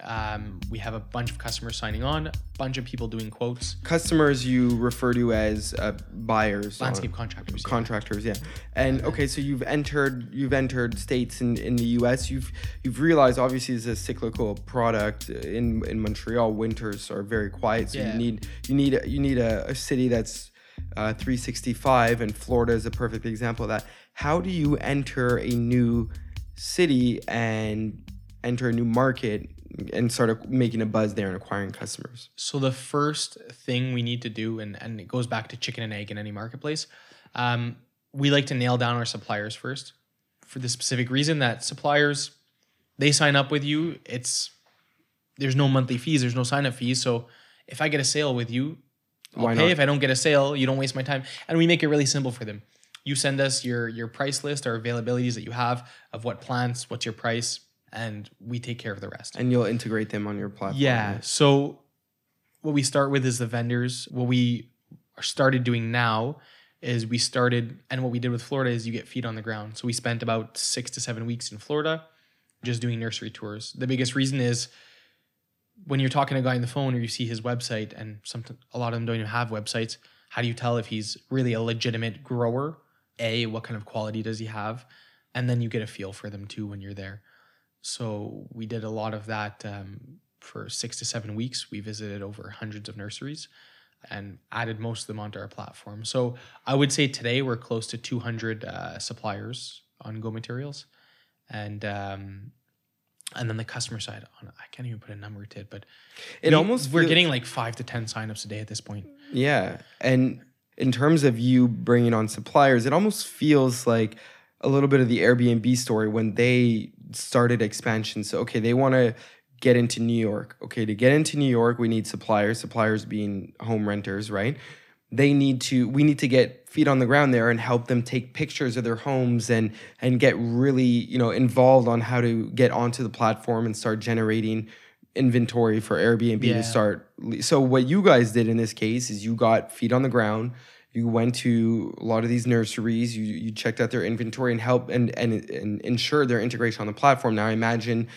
Um, we have a bunch of customers signing on, a bunch of people doing quotes, Customers you refer to as uh, buyers, landscape contractors. yeah. contractors yeah and okay so you've entered you've entered states in, in the us you've you've realized obviously it's a cyclical product in in montreal winters are very quiet so Yeah. you need you need you need a, a city that's uh, 365 and florida is a perfect example of that how do you enter a new city and enter a new market and start making a buzz there and acquiring customers So the first thing we need to do, and, and it goes back to chicken and egg in any marketplace, um, we like to nail down our suppliers first for the specific reason that suppliers, they sign up with you. It's there's no monthly fees, there's no sign up fees. So if I get a sale with you, I'll Why pay. not? If I don't get a sale, you don't waste my time. And we make it really simple for them. You send us your your price list or availabilities that you have of what plants, what's your price, and we take care of the rest. and you'll integrate them on your platform Yeah. So what we start with is the vendors. What we started doing now is we started, and what we did with Florida is you get feet on the ground. So we spent about six to seven weeks in Florida just doing nursery tours. The biggest reason is when you're talking to a guy on the phone or you see his website, and some a lot of them don't even have websites. How do you tell if he's really a legitimate grower? A, what kind of quality does he have? And then you get a feel for them too when you're there. So we did a lot of that um, for six to seven weeks. We visited over hundreds of nurseries and added most of them onto our platform. So I would say today we're close to 200 uh, suppliers on Go Materials, and um, and then the customer side oh, on I can't even put a number to it, but it we- almost we're feel- getting like five to ten signups a day at this point. Yeah. And in terms of you bringing on suppliers, it almost feels like a little bit of the Airbnb story when they started expansion. So, okay, they want to get into New York. Okay, to get into New York, we need suppliers, suppliers being home renters, right? They need to we need to get feet on the ground there and help them take pictures of their homes and and get really, you know, involved on how to get onto the platform and start generating inventory for Airbnb Yeah. to start. So what you guys did in this case is you got feet on the ground. You went to a lot of these nurseries. You you checked out their inventory and help and and and ensure their integration on the platform. Now I imagine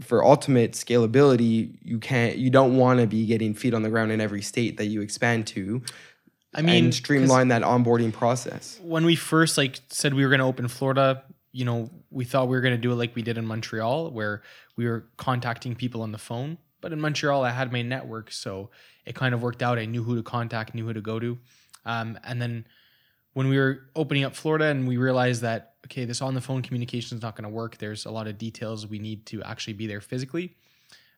for ultimate scalability, you can't you don't want to be getting feet on the ground in every state that you expand to. I mean, streamline that onboarding process. when we first like said we were going to open Florida, you know, we thought we were going to do it like we did in Montreal, where we were contacting people on the phone. But in Montreal, I had my network, so it kind of worked out. I knew who to contact, knew who to go to, um, and then when we were opening up Florida, and we realized that okay, this on the phone communication is not going to work. There's a lot of details we need to actually be there physically.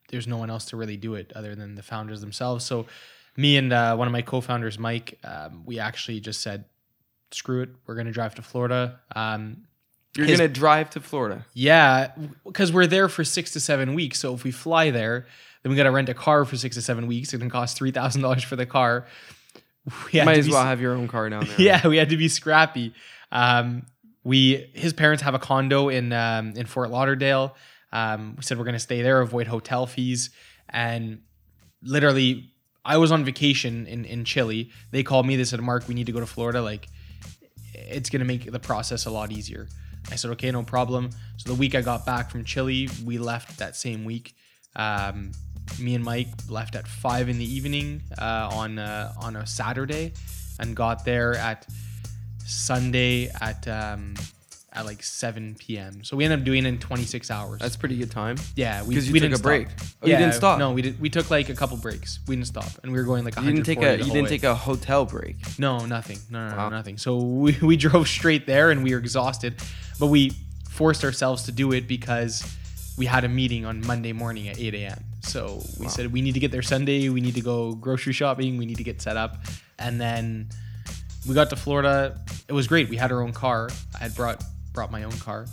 There's no one else to really do it other than the founders themselves. So me and uh, one of my co-founders, Mike, um, we actually just said, "Screw it, we're going to drive to Florida." Um, You're gonna drive to Florida. yeah, because we're there for six to seven weeks. So if we fly there, Then we got to rent a car for six to seven weeks. It can cost three thousand dollars for the car. We Might as be well have your own car there. yeah, we had to be scrappy. Um, we his parents have a condo in um, in Fort Lauderdale. Um, we said we're going to stay there, avoid hotel fees, and literally, I was on vacation in in Chile. They called me. They said, "Mark, we need to go to Florida. Like, it's going to make the process a lot easier." I said, "Okay, no problem." So the week I got back from Chile, we left that same week. Um, me and Mike left at five in the evening uh, on uh, on a Saturday, and got there at Sunday at um, at like 7 p.m. So we ended up doing it in 26 hours. That's pretty good time. yeah, we, you we took didn't take a break. Stop. Oh, you didn't stop? No, we did. We took like a couple breaks. We didn't stop, and we were going like You didn't take a you didn't way. take a hotel break. No, nothing. No, no, Wow. no, nothing. So we, we drove straight there and we were exhausted, but we forced ourselves to do it because we had a meeting on Monday morning at 8 a.m. So we Wow. said we need to get there Sunday. We need to go grocery shopping. We need to get set up. And then we got to Florida. It was great. We had our own car. I had brought brought my own car.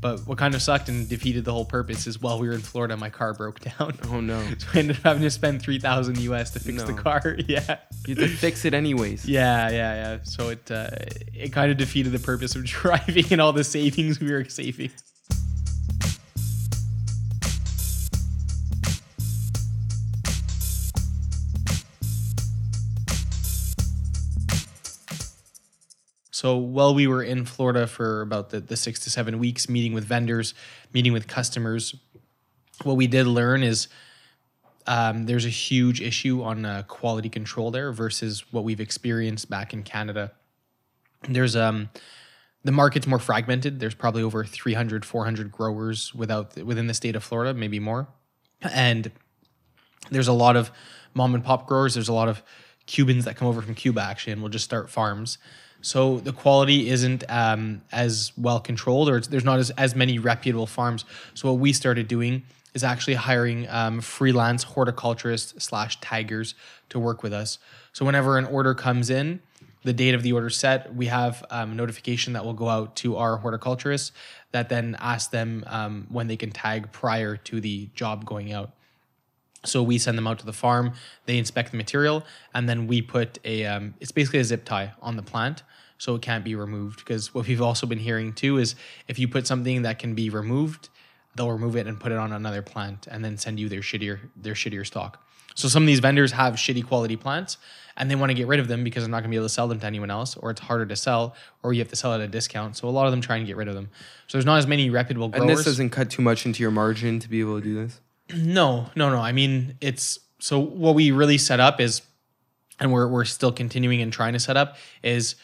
But what kind of sucked and defeated the whole purpose is while we were in Florida, my car broke down. Oh no. So I ended up having to spend 3000 US to fix the car. Yeah. You had to fix it anyways. Yeah, yeah, yeah. So it uh, it kind of defeated the purpose of driving and all the savings we were saving. So while we were in Florida for about the, the six to seven weeks, meeting with vendors, meeting with customers, what we did learn is um, there's a huge issue on uh, quality control there versus what we've experienced back in Canada. There's um the market's more fragmented. There's probably over 300, 400 growers without within the state of Florida, maybe more, and there's a lot of mom and pop growers. There's a lot of Cubans that come over from Cuba actually, and will just start farms. So the quality isn't um, as well controlled, or there's not as, as many reputable farms. So what we started doing is actually hiring um, freelance horticulturists slash taggers to work with us. So whenever an order comes in, the date of the order set, we have um, a notification that will go out to our horticulturists that then ask them um, when they can tag prior to the job going out. So we send them out to the farm, they inspect the material, and then we put a, um, it's basically a zip tie on the plant so it can't be removed. Because what we've also been hearing too is if you put something that can be removed, they'll remove it and put it on another plant and then send you their shittier, their shittier stock. So some of these vendors have shitty quality plants and they want to get rid of them because they're not going to be able to sell them to anyone else or it's harder to sell or you have to sell at a discount. So a lot of them try and get rid of them. So there's not as many reputable growers. And this doesn't cut too much into your margin to be able to do this. No, no, no. I mean, it's so what we really set up is, and we're we're still continuing and trying to set up is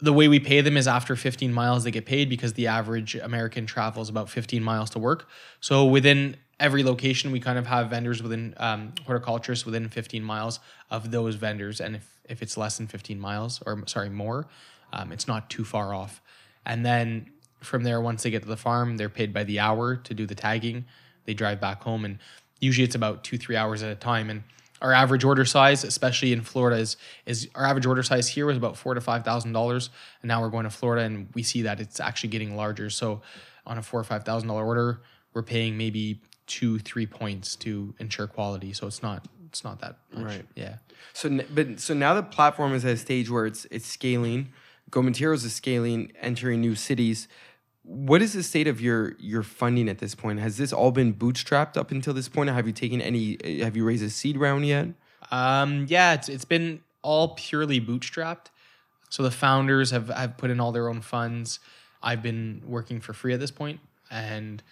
the way we pay them is after 15 miles they get paid because the average American travels about 15 miles to work. So within every location, we kind of have vendors within um, horticulturists within 15 miles of those vendors, and if if it's less than 15 miles or sorry more, um, it's not too far off. And then from there, once they get to the farm, they're paid by the hour to do the tagging. They drive back home, and usually it's about two three hours at a time. And our average order size, especially in Florida, is is our average order size here was about four to five thousand dollars, and now we're going to Florida, and we see that it's actually getting larger. So on a four or five thousand dollar order, we're paying maybe two three points to ensure quality. So it's not it's not that much. Right. Yeah. So, but so now the platform is at a stage where it's it's scaling. Go Materials is scaling, entering new cities. What is the state of your your funding at this point? Has this all been bootstrapped up until this point? Have you taken any? Have you raised a seed round yet? Um, yeah, it's it's been all purely bootstrapped. So the founders have have put in all their own funds. I've been working for free at this point, and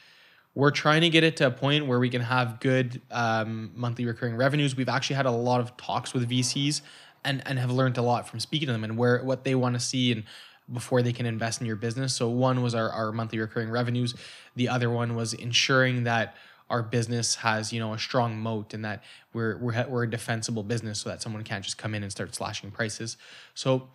we're trying to get it to a point where we can have good um, monthly recurring revenues. We've actually had a lot of talks with VCs, and and have learned a lot from speaking to them and where what they want to see and before they can invest in your business. So one was our, our monthly recurring revenues. The other one was ensuring that our business has you know a strong moat and that we're we're we're a defensible business so that someone can't just come in and start slashing prices. So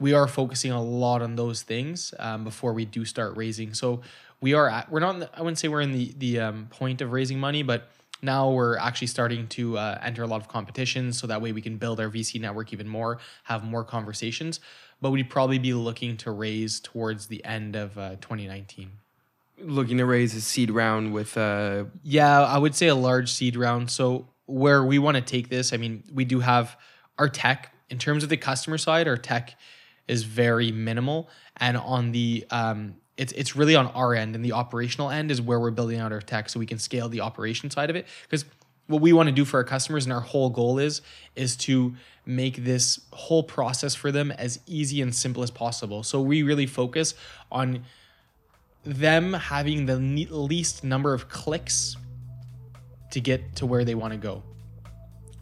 we are focusing a lot on those things um, before we do start raising. So we are at, we're not I wouldn't say we're in the the um, point of raising money, but now we're actually starting to uh, enter a lot of competitions so that way we can build our VC network even more, have more conversations. But we'd probably be looking to raise towards the end of uh, 2019. looking to raise a seed round with uh Yeah, I would say a large seed round. So where we want to take this, I mean, we do have our tech in terms of the customer side. Our tech is very minimal, and on the um, it's it's really on our end and the operational end is where we're building out our tech so we can scale the operation side of it because what we want to do for our customers and our whole goal is is to make this whole process for them as easy and simple as possible. So we really focus on them having the least number of clicks to get to where they want to go.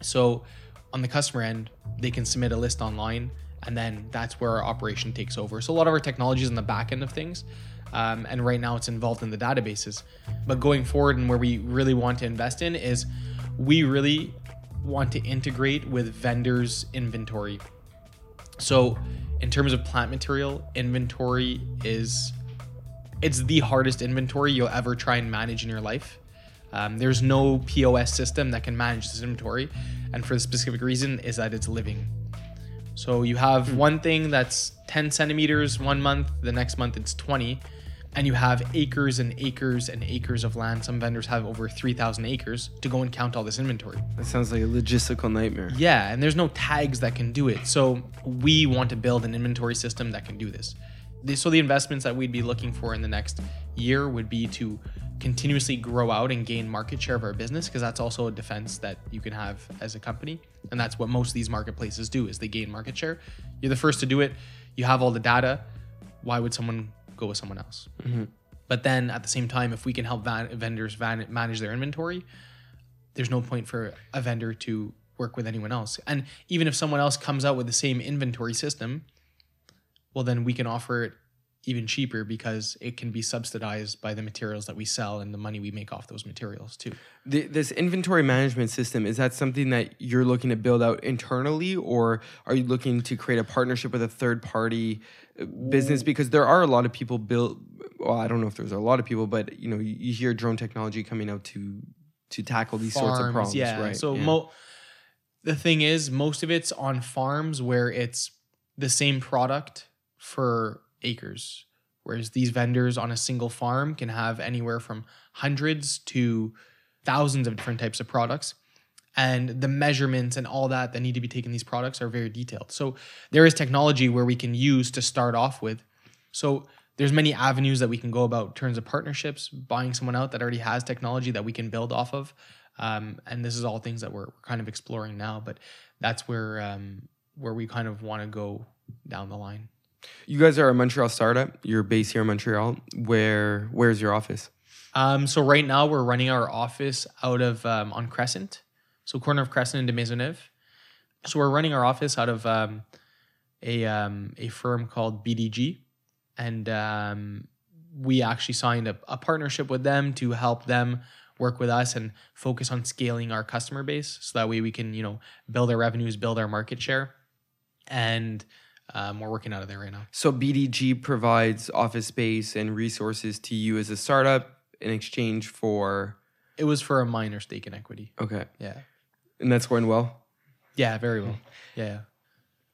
So on the customer end they can submit a list online and then that's where our operation takes over. So a lot of our technology is in the back end of things um, and right now it's involved in the databases. But going forward and where we really want to invest in is we really want to integrate with vendors inventory. So in terms of plant material inventory is it's the hardest inventory you'll ever try and manage in your life. Um, there's no pos system that can manage this inventory and for the specific reason is that it's living. So you have one thing that's 10 centimeters one month, the next month it's 20, and you have acres and acres and acres of land. Some vendors have over 3,000 acres to go and count all this inventory. that sounds like a logistical nightmare. Yeah, and there's no tags that can do it. So we want to build an inventory system that can do this. So the investments that we'd be looking for in the next year would be to continuously grow out and gain market share of our business because that's also a defense that you can have as a company and that's what most of these marketplaces do is they gain market share you're the first to do it you have all the data why would someone go with someone else mm-hmm. but then at the same time if we can help van- vendors van- manage their inventory there's no point for a vendor to work with anyone else. And even if someone else comes out with the same inventory system, well, then we can offer it even cheaper because it can be subsidized by the materials that we sell and the money we make off those materials too. The, this inventory management system is that something that you're looking to build out internally, or are you looking to create a partnership with a third party uh, business? Because there are a lot of people build. Well, I don't know if there's a lot of people, but you know, you, you hear drone technology coming out to to tackle these sorts of problems, yeah. right? So yeah. mo- the thing is, most of it's on farms where it's the same product for acres, whereas these vendors on a single farm can have anywhere from hundreds to thousands of different types of products. And the measurements and all that that need to be taken these products are very detailed. So there is technology where we can use to start off with. So there's many avenues that we can go about in terms of partnerships, buying someone out that already has technology that we can build off of. Um, and this is all things that we're, kind of exploring now, but that's where um, where we kind of want to go down the line. You guys are a Montreal startup. You're based here in Montreal. Where where's your office? Um, so right now we're running our office out of um, on Crescent, so corner of Crescent and de Maisonneuve. So we're running our office out of um, a um, a firm called BDG, and um, we actually signed a, a partnership with them to help them work with us and focus on scaling our customer base, so that way we can you know build our revenues, build our market share, and um, we're working out of there right now. So BDG provides office space and resources to you as a startup in exchange for It was for a minor stake in equity. okay, Yeah. and that's going well. Yeah, very well. Yeah. yeah.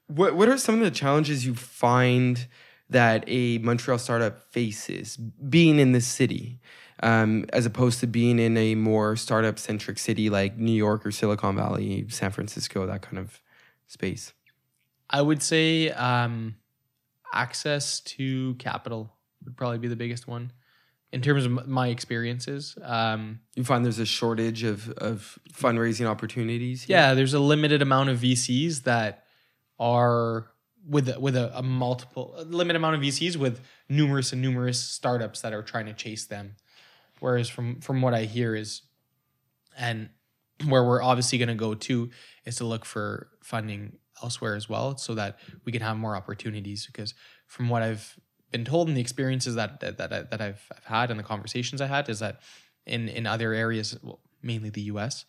What What are some of the challenges you find that a Montreal startup faces being in this city, um, as opposed to being in a more startup centric city like New York or Silicon Valley, San Francisco, that kind of space? I would say um, access to capital would probably be the biggest one in terms of my experiences. Um, You find there's a shortage of of fundraising opportunities. here? yeah, there's a limited amount of VCs that are with a, with a, a multiple a limited amount of VCs with numerous and numerous startups that are trying to chase them. Whereas from from what I hear is, and where we're obviously going to go to is to look for funding elsewhere as well, so that we can have more opportunities. Because from what I've been told and the experiences that that that, that I've, I've had and the conversations I had is that in in other areas, well, mainly the U.S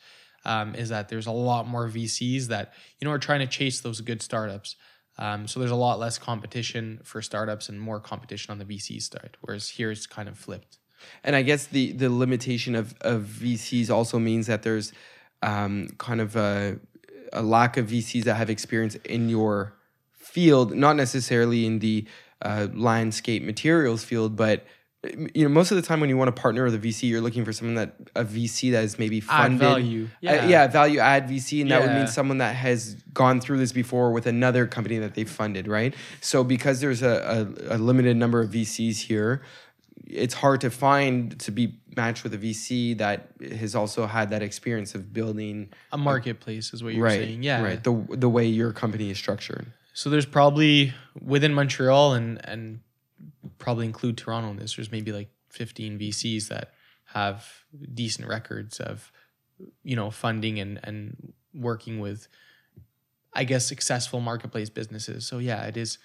um, is that there's a lot more VCs that you know are trying to chase those good startups. Um, so there's a lot less competition for startups and more competition on the VC side. Whereas here it's kind of flipped. And I guess the the limitation of of VCs also means that there's um, kind of a, a lack of VCs that have experience in your field, not necessarily in the uh, landscape materials field, but you know, most of the time when you want to partner with a VC, you're looking for someone that a VC that is maybe Add funded. value. Uh, Yeah. yeah, value add VC, and that would mean someone that has gone through this before with another company that they funded, right? So because there's a, a, a limited number of VCs here, it's hard to find to be matched with a VC that has also had that experience of building A marketplace is what you're right, saying. Yeah. right. The the way your company is structured. So there's probably within Montreal and and probably include Toronto in this. There's maybe like 15 VCs that have decent records of you know funding and and working with I guess successful marketplace businesses. So yeah, it is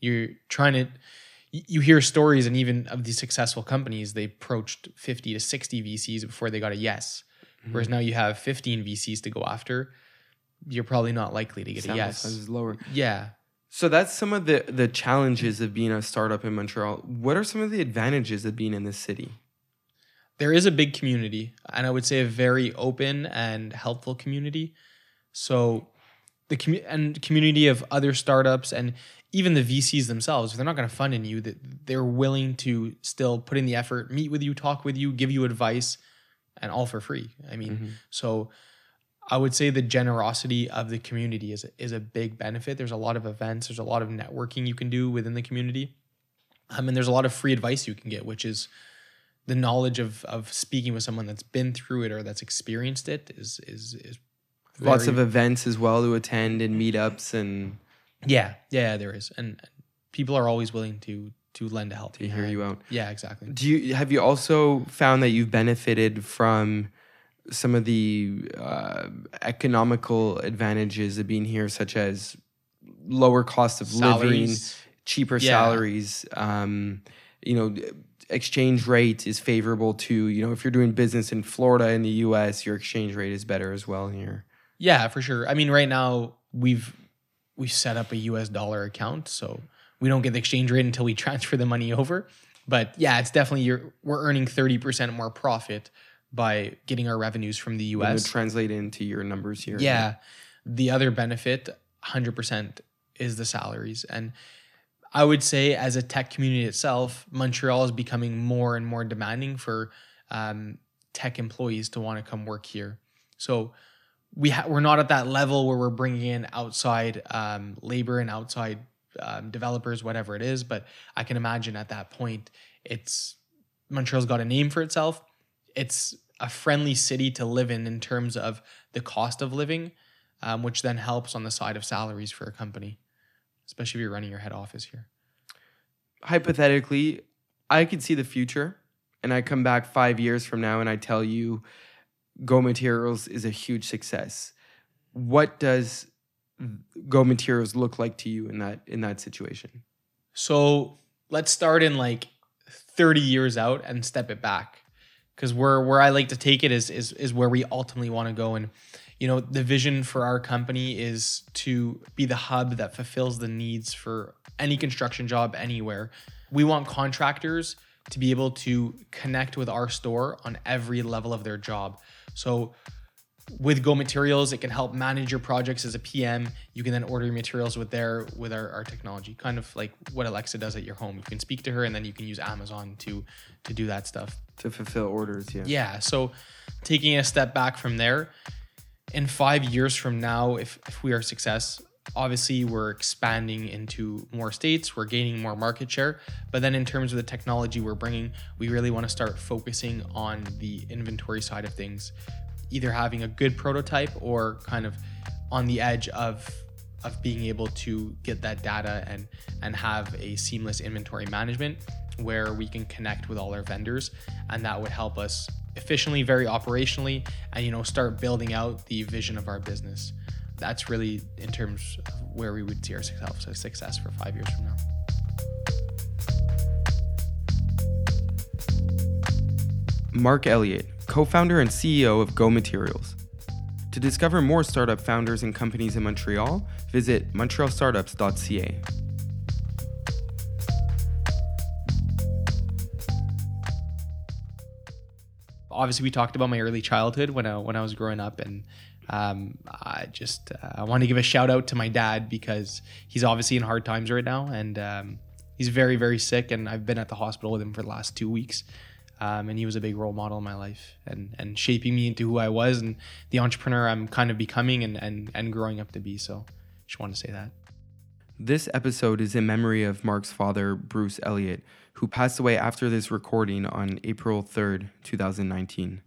you're trying to you hear stories and even of these successful companies they approached 50 to 60 VCs before they got a yes. Mm-hmm. Whereas now you have 15 VCs to go after. You're probably not likely to get a yes. size is lower. Yeah. So that's some of the the challenges of being a startup in Montreal. What are some of the advantages of being in this city? there is a big community and i would say a very open and helpful community so the commu- and community of other startups and even the vcs themselves if they're not going to fund in you that they're willing to still put in the effort meet with you talk with you give you advice and all for free. I mean Mhm. so i would say the generosity of the community is, is a big benefit. There's a lot of events there's a lot of networking you can do within the community. Um, and there's a lot of free advice you can get which is the knowledge of of speaking with someone that's been through it or that's experienced it is is is Lots of events as well to attend and meetups and yeah yeah there is and, people are always willing to to lend a helping hand. to hear hand. you out. yeah exactly Do you have you also found that you've benefited from some of the uh, economical advantages of being here, such as lower cost of living, cheaper Yeah. salaries? Um, you know, exchange rate is favorable to you know if you're doing business in Florida in the U.S., your exchange rate is better as well here. yeah for sure i mean right now we've we've set up a us dollar account so we don't get the exchange rate until we transfer the money over but yeah it's definitely you're we're earning 30% more profit by getting our revenues from the us to translate into your numbers here. Yeah. The other benefit, 100%, is the salaries. And I would say, as a tech community itself, Montreal is becoming more and more demanding for um, tech employees to want to come work here. So we ha- we're not at that level where we're bringing in outside um, labor and outside um, developers, whatever it is. But I can imagine at that point, it's Montreal's got a name for itself. It's a friendly city to live in in terms of the cost of living, um, which then helps on the side of salaries for a company, especially if you're running your head office here. hypothetically, I could see the future and I come back five years from now and I tell you Go Materials is a huge success. What does Go Materials look like to you in that in that situation? So let's start in like 30 years out and step it back. Because where where I like to take it is is is where we ultimately want to go. And you know, the vision for our company is to be the hub that fulfills the needs for any construction job anywhere. We want contractors to be able to connect with our store on every level of their job. So with Go Materials, it can help manage your projects as a PM. You can then order your materials with their with our, our technology, kind of like what Alexa does at your home. You can speak to her, and then you can use Amazon to to do that stuff. To fulfill orders, yeah. Yeah. So taking a step back from there, in five years from now, if if we are a success, obviously we're expanding into more states, we're gaining more market share. But then in terms of the technology we're bringing, we really want to start focusing on the inventory side of things, either having a good prototype or kind of on the edge of of being able to get that data and and have a seamless inventory management where we can connect with all our vendors and that would help us efficiently very operationally and you know start building out the vision of our business that's really in terms of where we would see ourselves as success for five years from now Mark Elliott, co founder and CEO of Go Materials. To discover more startup founders and companies in Montreal, visit montrealstartups.ca. obviously we talked about my early childhood when I when I was growing up and um, I just uh, I want to give a shout out to my dad because he's obviously in hard times right now and um, he's very very sick, and I've been at the hospital with him for the last two weeks. Um, and he was a big role model in my life and, and shaping me into who I was and the entrepreneur I'm kind of becoming and, and, and growing up to be. So just want to say that. This episode is in memory of Mark's father, Bruce Elliott, who passed away after this recording on April 3rd, 2019.